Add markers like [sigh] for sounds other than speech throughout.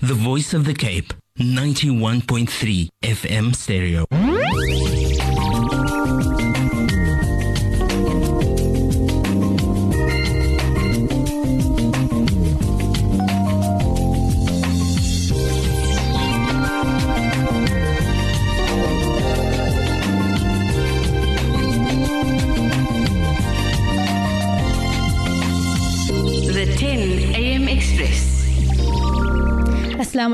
the voice of the Cape, 91.3 FM stereo.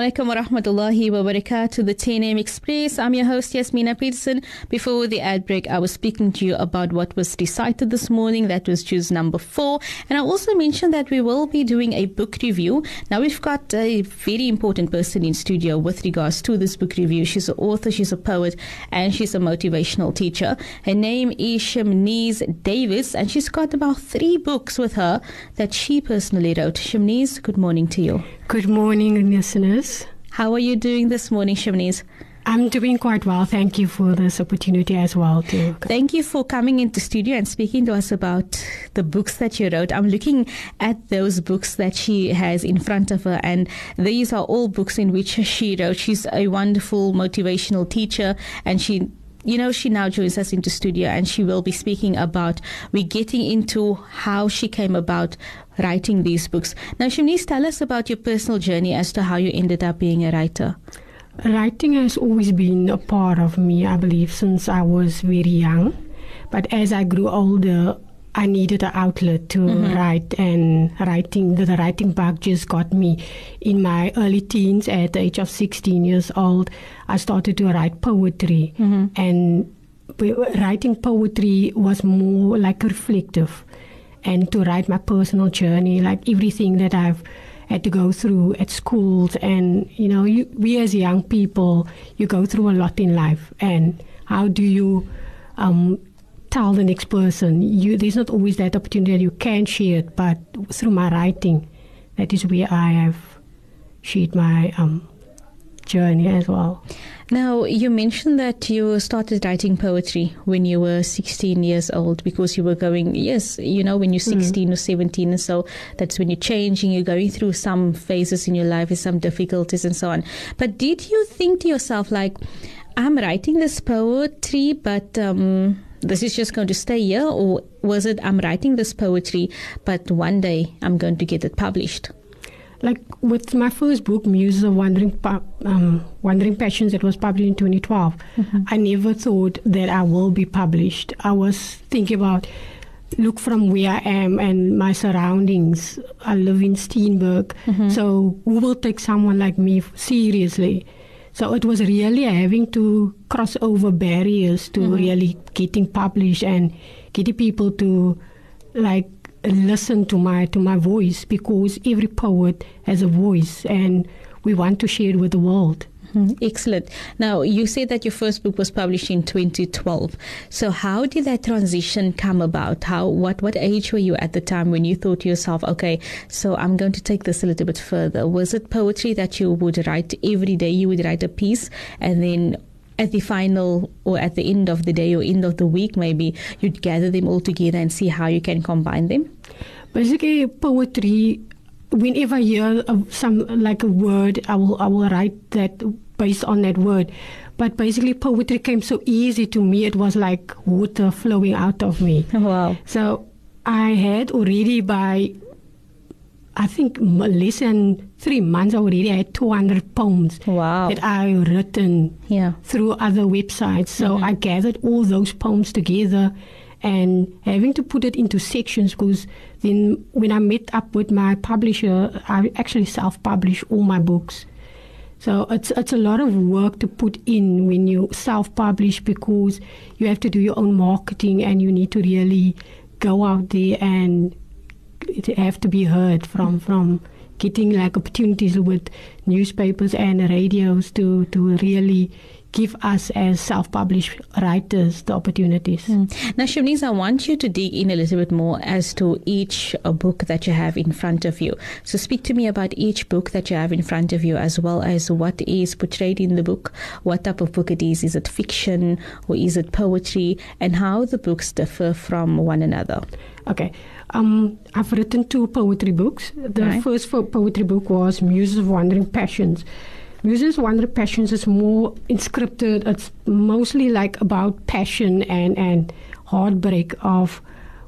Alaikum wa rahmatullahi wa barakatuh. The 10 a.m. Express. I'm your host, Jasmina Petersen. Before the ad break, I was speaking to you about what was recited this morning. That was Juz number four. And I also mentioned that we will be doing a book review. Now, we've got a very important person in studio with regards to this book review. She's an author, she's a poet, and she's a motivational teacher. Her name is Chimnese Davids, and she's got about three books with her that she personally wrote. Chimnese, good morning to you. Good morning, listeners. How are you doing this morning, Chimnese? I'm doing quite well. Thank you for this opportunity as well. To Thank you for coming into studio and speaking to us about the books that you wrote. I'm looking at those books that she has in front of her, and these are all books in which she wrote. She's a wonderful motivational teacher, and she. You know, she now joins us into studio and she will be speaking about, we're getting into how she came about writing these books. Now, Chimnese, tell us about your personal journey as to how you ended up being a writer. writing has always been a part of me, I believe, since I was very young. But as I grew older, I needed an outlet to write, and writing the, the writing bug just got me. In my early teens, at the age of 16 years old, I started to write poetry, and writing poetry was more like reflective, and to write my personal journey, like everything that I've had to go through at schools, and you know, you, we as young people, you go through a lot in life, and how do you um, tell the next person. You, there's not always that opportunity that you can share it, but through my writing, that is where I have shared my um, journey as well. Now, you mentioned that you started writing poetry when you were 16 years old because you were going, yes, you know, when you're 16 or 17, and so that's when you're changing, you're going through some phases in your life with some difficulties and so on. But did you think to yourself, like, I'm writing this poetry, but um, this is just going to stay here? Or was it, I'm writing this poetry, but one day I'm going to get it published? Like with my first book, Muses of Wandering, um, Wandering Passions, that was published in 2012, I never thought that I will be published. I was thinking about look from where I am and my surroundings. I live in Steenberg, so who will take someone like me seriously? So it was really having to cross over barriers to mm-hmm. really getting published and getting people to like listen to my to my voice because every poet has a voice and we want to share it with the world. Mhm, Excellent. Now, you said that your first book was published in 2012. So, how did that transition come about? How, what, what age were you at the time when you thought to yourself, okay, so I'm going to take this a little bit further? Was it poetry that you would write every day? You would write a piece, and then at the final or at the end of the day or end of the week, maybe you'd gather them all together and see how you can combine them. Basically, poetry. Whenever I hear some like a word, I will I will write that based on that word. But basically, poetry came so easy to me. It was like water flowing out of me. Wow. So I had already by, I think less than three months already, I had 200 poems Wow. that I written Yeah. through other websites. So mm-hmm. I gathered all those poems together and having to put it into sections because then when I met up with my publisher, I actually self-publish all my books. So it's it's a lot of work to put in when you self-publish because you have to do your own marketing and you need to really go out there and have to be heard from from getting like opportunities with newspapers and radios to to really give us as self-published writers the opportunities. Mm. Now, Chimnese, I want you to dig in a little bit more as to each uh, book that you have in front of you. So, speak to me about each book that you have in front of you, as well as what is portrayed in the book, what type of book it is. Is it fiction or is it poetry, and how the books differ from one another? Okay. Um, I've written two poetry books. The Right. first poetry book was Muses of Wandering Passions. Muses of Wandering Passions is more inscripted. It's mostly like about passion and, and heartbreak of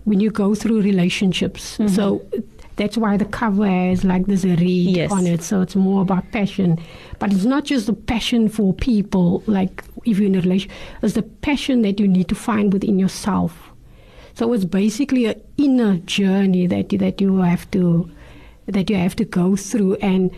when you go through relationships. Mm-hmm. So that's why the cover has like this reed Yes. on it. So it's more about passion. But it's not just the passion for people, like if you're in a relation, it's the passion that you need to find within yourself. So it's basically an inner journey that you, that you have to that you have to go through. And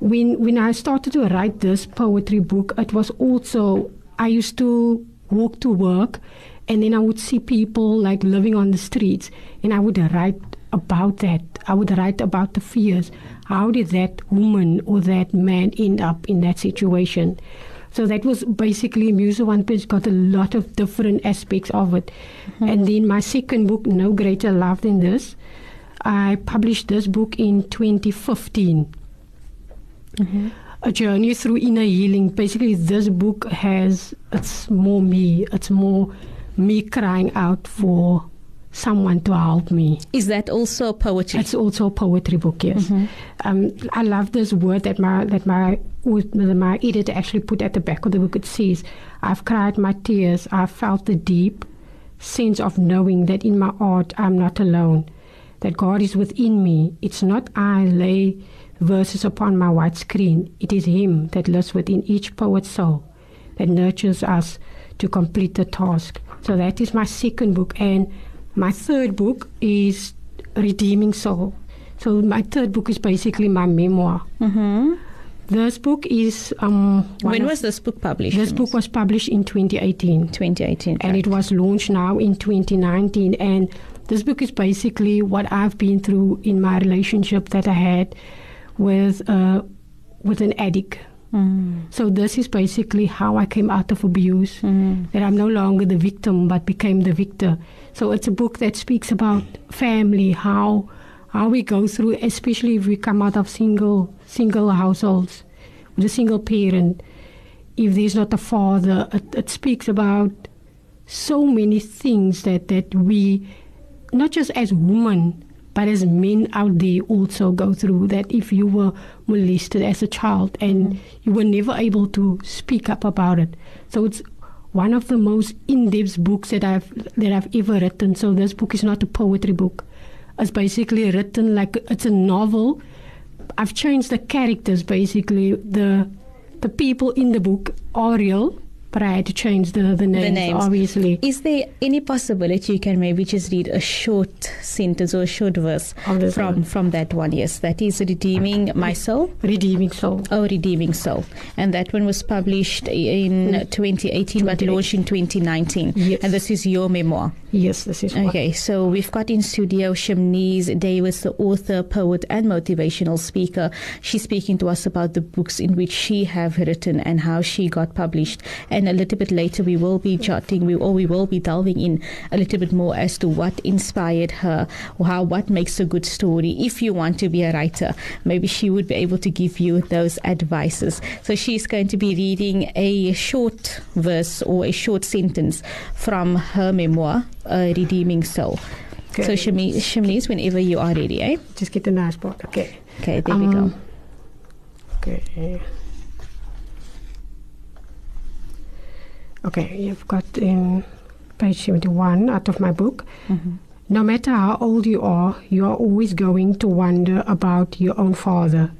when when I started to write this poetry book, it was also I used to walk to work, and then I would see people like living on the streets, and I would write about that. I would write about the fears. How did that woman or that man end up in that situation? So that was basically Musa One Page got a lot of different aspects of it. Hmm. And then my second book, No Greater Love Than This, I published this book in 2015. A journey through inner healing. Basically, this book has, it's more me. It's more me crying out for someone to help me. Is that also poetry? It's also a poetry book, yes. Um, I love this word that my that my that my editor actually put at the back of the book. It says, "I've cried my tears. I've felt the deep sense of knowing that in my art I'm not alone. That God is within me. It's not I lay verses upon my white screen. It is Him that lives within each poet's soul, that nurtures us to complete the task. So that is my second book, and my third book is Redeeming Soul. So my third book is basically my memoir. hmm This book is um, When was this book published? this book was published in 2018 2018. and it was launched now in 2019 and this book is basically what I've been through in my relationship that I had with uh, with an addict. Mm. So this is basically how I came out of abuse. That I'm no longer the victim but became the victor. So it's a book that speaks about family, how how we go through, especially if we come out of single single households with a single parent. If there's not a father, it, it speaks about so many things that that we, not just as women, but as men out there also go through that if you were molested as a child and mm-hmm. you were never able to speak up about it. So it's one of the most in-depth books that I've that I've ever written. So this book is not a poetry book. It's basically written like it's a novel. I've changed the characters basically. The the people in the book are real, but I had to change the, the names, names. obviously. Is there any possibility you can maybe just read a short sentence or a short verse from one. from that one? Yes, that is redeeming my soul. Redeeming Soul. Oh, Redeeming Soul. And that one was published in hmm. 2018 but launched in 2019. Yes. And this is your memoir. Yes, this is what. Okay, so we've got in studio Chimnese Davids, the author, poet, and motivational speaker. She's speaking to us about the books in which she have written and how she got published. And a little bit later, we will be jotting, we or we will be delving in a little bit more as to what inspired her, how what makes a good story. If you want to be a writer, maybe she would be able to give you those advices. So she's going to be reading a short verse or a short sentence from her memoir, uh, Redeeming Soul. So Okay. Shami- Chimnese, whenever you are ready, eh? Just get the nice part. Okay. Okay, there we Um, go. Okay. Okay, you've got in page 71 out of my book. Mm-hmm. No matter how old you are, you are always going to wonder about your own father.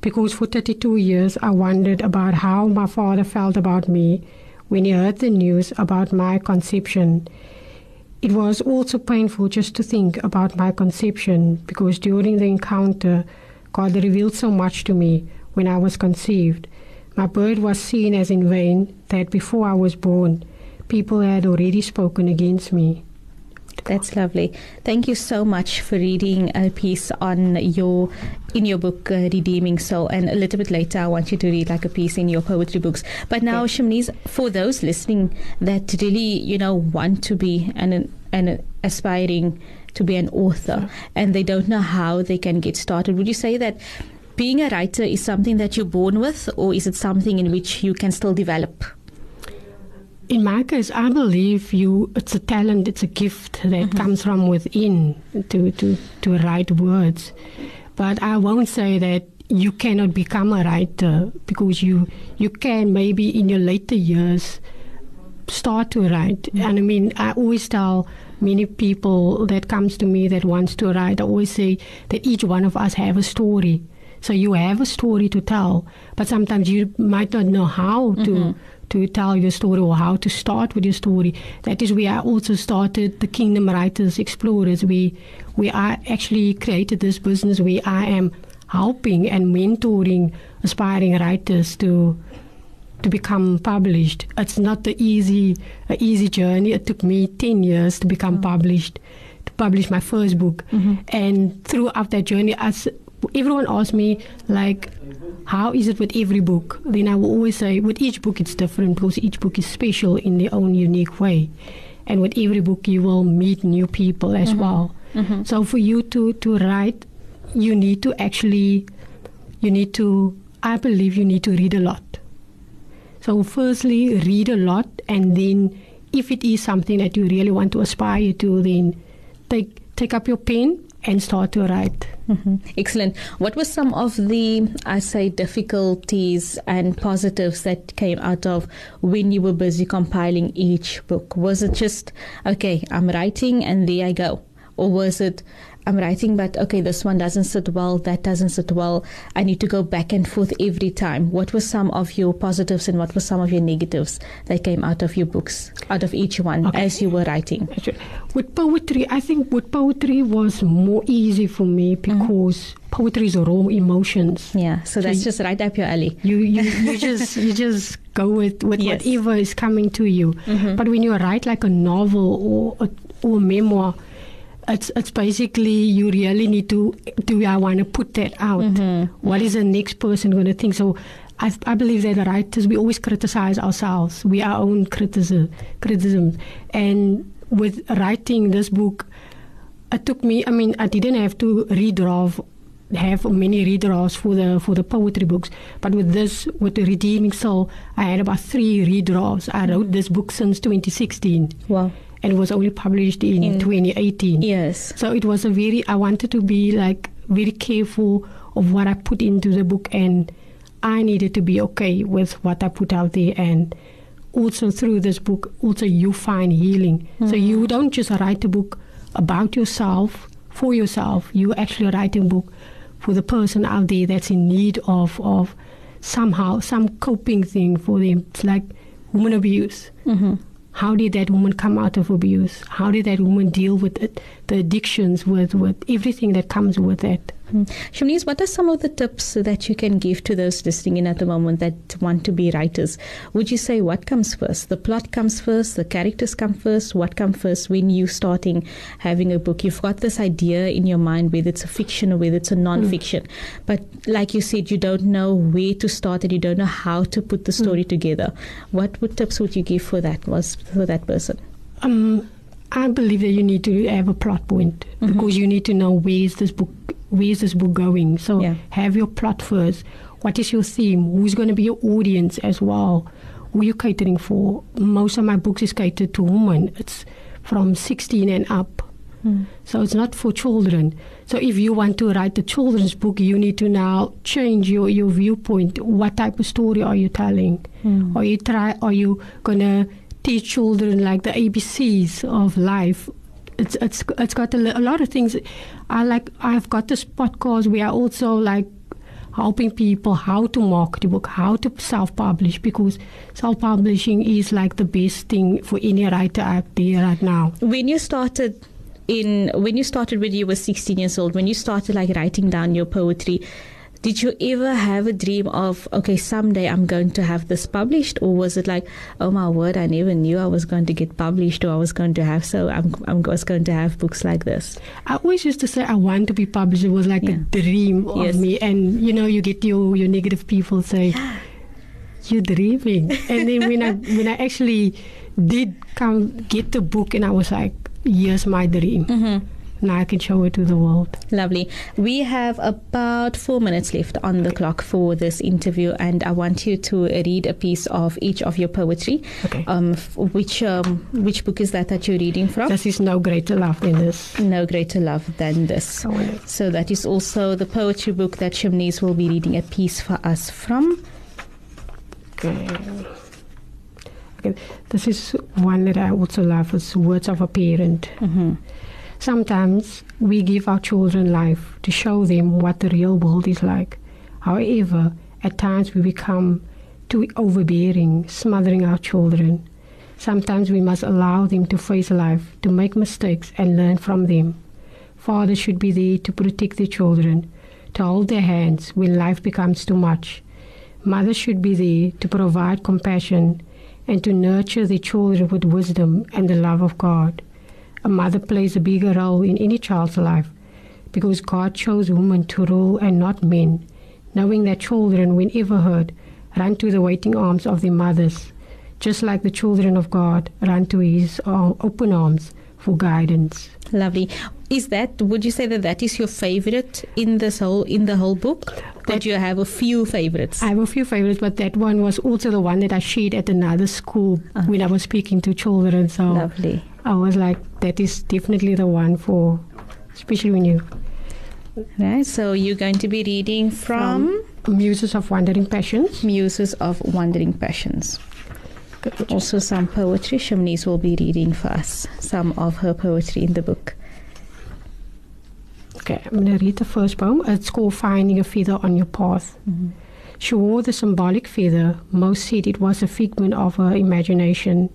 Because for 32 years, I wondered about how my father felt about me when he heard the news about my conception. It was also painful just to think about my conception because during the encounter, God revealed so much to me when I was conceived. My birth was seen as in vain, that before I was born, people had already spoken against me. That's lovely. Thank you so much for reading a piece on your in your book uh, Redeeming Soul, and a little bit later I want you to read like a piece in your poetry books. But now. Chimnese, for those listening that really you know want to be an an aspiring to be an author, and they don't know how they can get started, would you say that? Being a writer is something that you're born with, or is it something in which you can still develop? in my case, I believe you. It's a talent. It's a gift that mm-hmm. comes from within to to to write words. But I won't say that you cannot become a writer because you you can maybe in your later years start to write. Mm-hmm. And I mean, I always tell many people that comes to me that wants to write. I always say that each one of us have a story. So you have a story to tell, but sometimes you might not know how to mm-hmm. to tell your story or how to start with your story. That is where I also started the Kingdom Writers Explorers. We we are actually created this business where I am helping and mentoring aspiring writers to to become published. It's not the easy a easy journey. It took me ten years to become mm. published, to publish my first book, mm-hmm. and throughout that journey, as everyone asks me like, how is it with every book? Then I will always say, with each book it's different because each book is special in their own unique way, and with every book you will meet new people as mm-hmm. well. Mm-hmm. So for you to to write, you need to actually, you need to. I believe you need to read a lot. So, firstly, read a lot, and then if it is something that you really want to aspire to, then take take up your pen and start to write. Mhm. Excellent. What were some of the, I say, difficulties and positives that came out of when you were busy compiling each book? Was it just, okay, I'm writing and there I go? Or was it, I'm writing, but okay, this one doesn't sit well, that doesn't sit well. I need to go back and forth every time. What were some of your positives and what were some of your negatives that came out of your books, out of each one Okay. as you were writing? With poetry, I think with poetry was more easy for me mm-hmm. because poetry is raw emotions. Yeah, so that's you- just right up your alley. You you, [laughs] you just you just go with, with Yes. whatever is coming to you. Mm-hmm. But when you write like a novel or a, or a memoir, it's it's basically you really need to do I want to put that out? Mm-hmm. What is the next person going to think? So. I, I believe that the writers we always criticize ourselves. We are our own criticism, criticisms, and with writing this book, it took me. I mean, I didn't have to redraw, have many redraws for the for the poetry books, but with this, with the Redeeming Soul, I had about three redraws. I wrote this book since 2016, Wow. And it was only published in, In- 2018. Yes. So it was a very. I wanted to be like very careful of what I put into the book, and I needed to be okay with what I put out there, and also through this book, also you find healing. So you don't just write a book about yourself for yourself. You actually write a book for the person out there that's in need of of somehow some coping thing for them. It's like woman abuse. Mm-hmm. How did that woman come out of abuse? How did that woman deal with it, the addictions, with, with everything that comes with it? Hmm. Shanice, what are some of the tips that you can give to those listening in at the moment that want to be writers? Would you say what comes first? The plot comes first, the characters come first. What comes first when you starting having a book? You've got this idea in your mind, whether it's a fiction or whether it's a hmm. non-fiction. But like you said, you don't know where to start and you don't know how to put the hmm. story together. What would tips would you give for that was for that person? Um, I believe that you need to have a plot point mm-hmm. because you need to know where is this book, where is this book going. So Yeah. have your plot first. What is your theme? Who's going to be your audience as well? Who are you catering for? Most of my books is catered to women. It's from 16 and up. Mm. So it's not for children. So if you want to write a children's book, you need to now change your, your viewpoint. What type of story are you telling? Mm. Are you try? Are you gonna teach children like the ABCs of life? It's it's it's got a, a lot of things. I like. I've got this podcast where I also like helping people how to market a book, how to self-publish because self-publishing is like the best thing for any writer out there right now. when you started in when you started when you were 16 years old when you started like writing down your poetry did you ever have a dream of okay someday i'm going to have this published or was it like oh my word i never knew i was going to get published or i was going to have so i'm, I'm was going to have books like this I always used to say I want to be published. It was like Yeah. a dream of Yes. me. And you know, you get your, your negative people say, You're dreaming. and then when I [laughs] when I actually did come get the book and I was like, Here's my dream. Mm-hmm. Now I can show it to the world. Lovely. We have about four minutes left on the clock for this interview, and I want you to read a piece of each of your poetry. Okay. Um, which um, which book is that that you're reading from? This is no greater love than this. no greater love than this. So, So that is also the poetry book that Chimnese will be reading a piece for us from. Okay. okay. This is one that I also love. It's Words of a Parent. Sometimes we give our children life to show them what the real world is like. However, at times we become too overbearing, smothering our children. Sometimes we must allow them to face life, to make mistakes, and learn from them. Fathers should be there to protect their children, to hold their hands when life becomes too much. Mothers should be there to provide compassion and to nurture their children with wisdom and the love of God. A mother plays a bigger role in any child's life because God chose women to rule and not men, knowing that children, whenever hurt, run to the waiting arms of their mothers, just like the children of God run to his open arms for guidance. Lovely. Is that? Would you say that that is your favorite in this whole in the whole book? That you have a few favorites. I have a few favorites, but that one was also the one that I shared at another school uh-huh. when I was speaking to children. So Lovely. I was like, that is definitely the one for, especially when you Right. So you're going to be reading from, Muses of Wandering Passions. Muses of Wandering Passions. Also, some poetry. Chimnese will be reading for us some of her poetry in the book. Okay, I'm going to read the first poem. It's called Finding a Feather on Your Path. Mm-hmm. She wore the symbolic feather. Most said it was a figment of her imagination.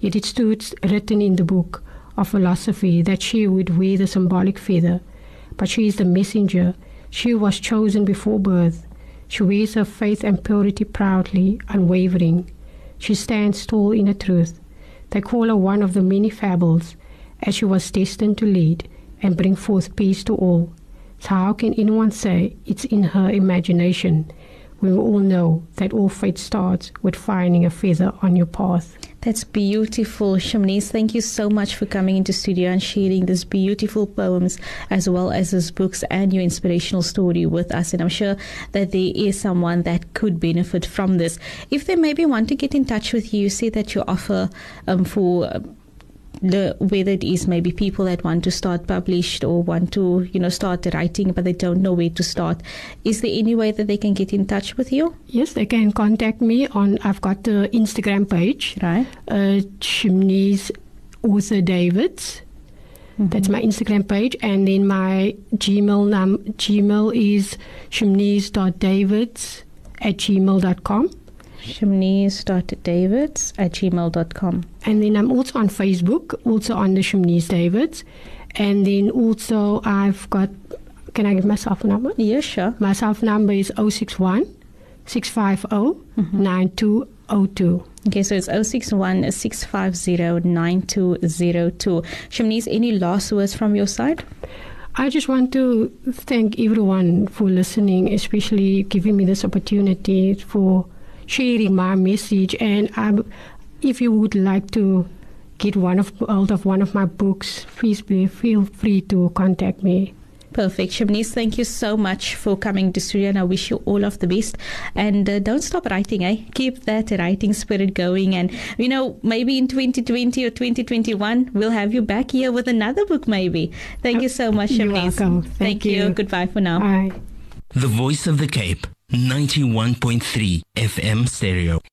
Yet it stood written in the book of philosophy that she would wear the symbolic feather. But she is the messenger. She was chosen before birth. She wears her faith and purity proudly, unwavering. She stands tall in the truth. They call her one of the many fables, as she was destined to lead and bring forth peace to all. So how can anyone say it's in her imagination we all know that all fate starts with finding a feather on your path? That's beautiful, Chimnese. Thank you so much for coming into studio and sharing these beautiful poems as well as these books and your inspirational story with us. And I'm sure that there is someone that could benefit from this. If they maybe want to get in touch with you, say that you offer um, for. The whether it is maybe people that want to start published or want to you know start writing but they don't know where to start is there any way that they can get in touch with you Yes, they can contact me on. I've got the Instagram page, right uh, Chimnese Author Davids. That's my Instagram page, and then my Gmail num Gmail is chimnese.davids at gmail.com. chimnese.davids at gmail.com. And then I'm also on Facebook, also on the Chimnese Davids. And then also I've got, can I give myself a number? Yeah, sure. My self number is 061 650 mm-hmm. 9202. Okay, so it's 061 650 9202. Chimnese, any last words from your side? I just want to thank everyone for listening, especially giving me this opportunity for sharing my message. And I, if you would like to get one of out of one of my books, please be, feel free to contact me. Perfect. Chimnese, thank you so much for coming to studio and I wish you all of the best. And uh, don't stop writing, eh? Keep that writing spirit going. And, you know, maybe in 2020 or 2021, we'll have you back here with another book, maybe. Thank you so much, You're welcome. Thank, Thank you. you. Goodbye for now. Bye. The Voice of the Cape, 91.3 FM stereo.